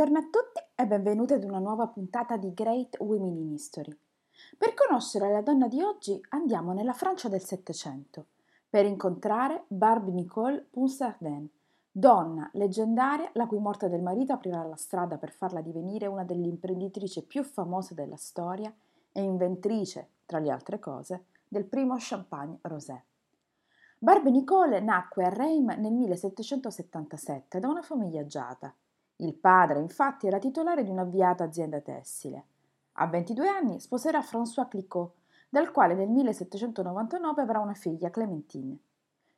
Buongiorno a tutti e benvenuti ad una nuova puntata di Great Women in History. Per conoscere la donna di oggi andiamo nella Francia del Settecento per incontrare Barbe Nicole Ponsardin, donna leggendaria la cui morte del marito aprirà la strada per farla divenire una delle imprenditrici più famose della storia e inventrice, tra le altre cose, del primo champagne rosé. Barbe Nicole nacque a Reims nel 1777 da una famiglia agiata. Il padre, infatti, era titolare di un'avviata azienda tessile. A 22 anni sposerà François Clicquot, dal quale nel 1799 avrà una figlia, Clementine.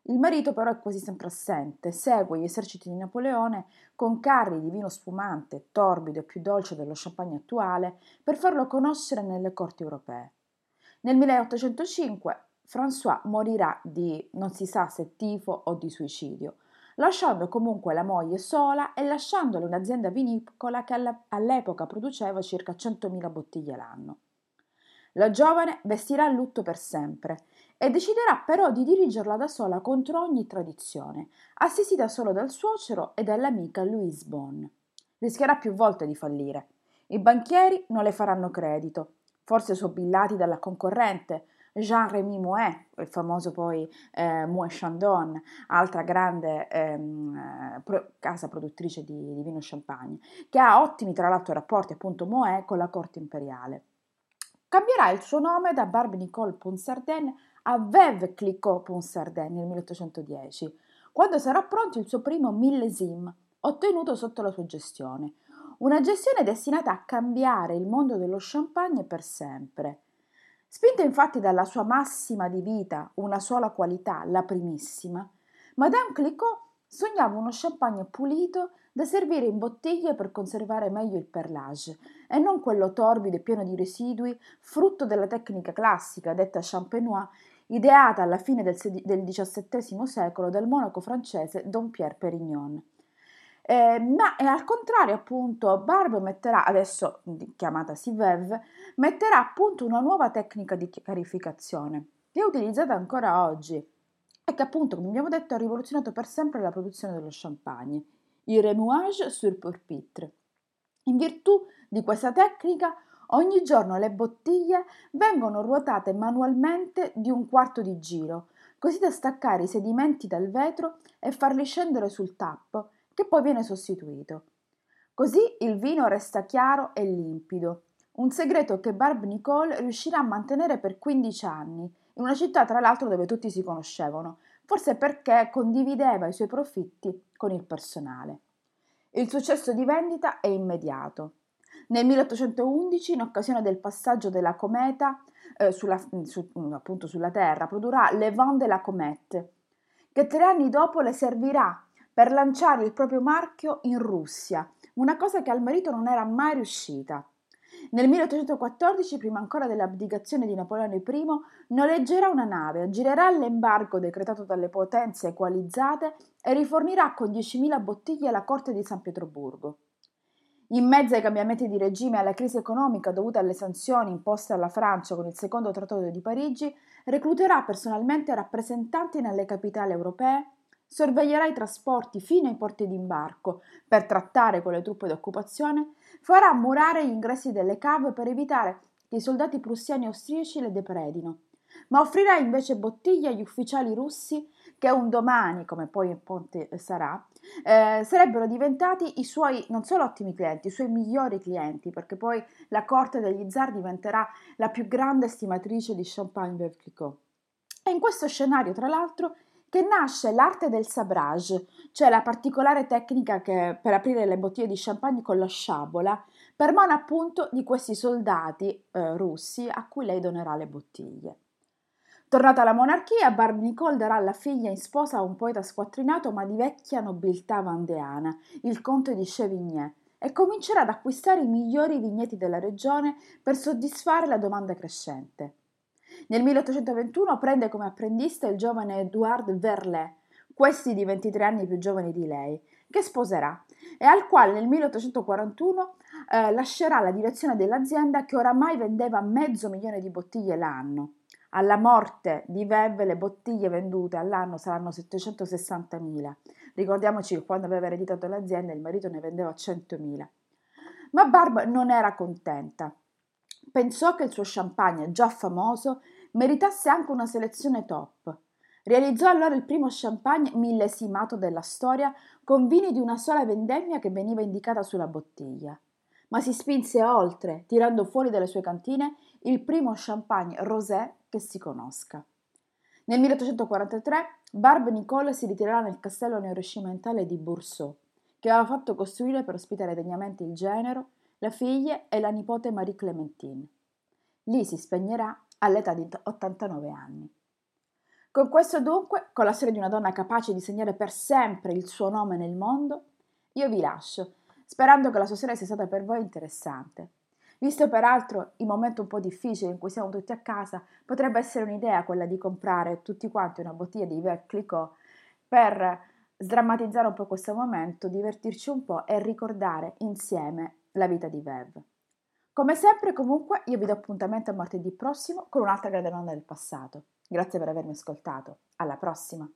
Il marito però è quasi sempre assente, segue gli eserciti di Napoleone con carri di vino spumante, torbido e più dolce dello champagne attuale, per farlo conoscere nelle corti europee. Nel 1805 François morirà di non si sa se tifo o di suicidio, lasciando comunque la moglie sola e lasciandole un'azienda vinicola che all'epoca produceva circa 100.000 bottiglie l'anno. La giovane vestirà il lutto per sempre e deciderà però di dirigerla da sola contro ogni tradizione, assistita solo dal suocero e dall'amica Louise Bonne. Rischierà più volte di fallire. I banchieri non le faranno credito, forse sobillati dalla concorrente, Jean-Rémy Mouet, il famoso poi eh, Mouet Chandon, altra grande ehm, pro- casa produttrice di, di, vino champagne, che ha ottimi tra l'altro rapporti appunto Mouet con la corte imperiale. Cambierà il suo nome da Barbe Nicole Ponsardin a Veuve Clicquot Ponsardin nel 1810, quando sarà pronto il suo primo millesime, ottenuto sotto la sua gestione. Una gestione destinata a cambiare il mondo dello champagne per sempre. Spinta infatti dalla sua massima di vita, una sola qualità, la primissima, Madame Clicquot sognava uno champagne pulito da servire in bottiglie per conservare meglio il perlage e non quello torbido e pieno di residui, frutto della tecnica classica detta champenois, ideata alla fine del, XVII secolo dal monaco francese Don Pierre Perignon. Eh, ma al contrario, appunto, Barbe metterà, adesso chiamata Sivev, metterà a punto una nuova tecnica di chiarificazione, che è utilizzata ancora oggi e che appunto, come abbiamo detto, ha rivoluzionato per sempre la produzione dello champagne, il remouage sur pourpitre. In virtù di questa tecnica, ogni giorno le bottiglie vengono ruotate manualmente di un quarto di giro, così da staccare i sedimenti dal vetro e farli scendere sul tappo che poi viene sostituito. Così il vino resta chiaro e limpido, un segreto che Barb Nicole riuscirà a mantenere per 15 anni, in una città tra l'altro dove tutti si conoscevano, forse perché condivideva i suoi profitti con il personale. Il successo di vendita è immediato. Nel 1811, in occasione del passaggio della cometa eh, sulla, su, appunto sulla Terra, produrrà Le Vent de la Comète, che tre anni dopo le servirà per lanciare il proprio marchio in Russia, una cosa che al marito non era mai riuscita. Nel 1814, prima ancora dell'abdicazione di Napoleone I, noleggerà una nave, aggirerà l'embargo decretato dalle potenze equalizzate e rifornirà con 10.000 bottiglie la corte di San Pietroburgo. In mezzo ai cambiamenti di regime e alla crisi economica dovuta alle sanzioni imposte alla Francia con il secondo trattato di Parigi, recluterà personalmente rappresentanti nelle capitali europee sorveglierà i trasporti fino ai porti d'imbarco per trattare con le truppe d'occupazione, farà murare gli ingressi delle cave per evitare che i soldati prussiani e austriaci le depredino, ma offrirà invece bottiglie agli ufficiali russi che un domani, come poi il ponte sarà, eh, sarebbero diventati i suoi non solo ottimi clienti, i suoi migliori clienti, perché poi la corte degli zar diventerà la più grande stimatrice di Champagne Clicquot. E in questo scenario, tra l'altro, che nasce l'arte del sabrage, cioè la particolare tecnica che, per aprire le bottiglie di champagne con la sciabola, per mano appunto di questi soldati eh, russi a cui lei donerà le bottiglie. Tornata alla monarchia, Barbe Nicole darà la figlia in sposa a un poeta squattrinato ma di vecchia nobiltà vandeana, il conte di Chevigné, e comincerà ad acquistare i migliori vigneti della regione per soddisfare la domanda crescente. Nel 1821 prende come apprendista il giovane Edouard Verlet, questi di 23 anni più giovane di lei, che sposerà e al quale nel 1841 eh, lascerà la direzione dell'azienda che oramai vendeva mezzo milione di bottiglie l'anno. Alla morte di Veve le bottiglie vendute all'anno saranno 760.000. Ricordiamoci che quando aveva ereditato l'azienda il marito ne vendeva 100.000. Ma Barb non era contenta. Pensò che il suo champagne, già famoso, meritasse anche una selezione top. Realizzò allora il primo champagne millesimato della storia con vini di una sola vendemmia che veniva indicata sulla bottiglia. Ma si spinse oltre, tirando fuori dalle sue cantine il primo champagne rosé che si conosca. Nel 1843 Barbe Nicole si ritirerà nel castello neorescimentale di Boursault, che aveva fatto costruire per ospitare degnamente il genero, la figlia e la nipote Marie Clementine. Lì si spegnerà all'età di 89 anni. Con questo dunque, con la storia di una donna capace di segnare per sempre il suo nome nel mondo, io vi lascio, sperando che la sua storia sia stata per voi interessante. Visto peraltro il momento un po' difficile in cui siamo tutti a casa, potrebbe essere un'idea quella di comprare tutti quanti una bottiglia di Vert Clicquot per sdrammatizzare un po' questo momento, divertirci un po' e ricordare insieme la vita di Vev. Come sempre, comunque, io vi do appuntamento a martedì prossimo con un'altra grande nonna del passato. Grazie per avermi ascoltato. Alla prossima!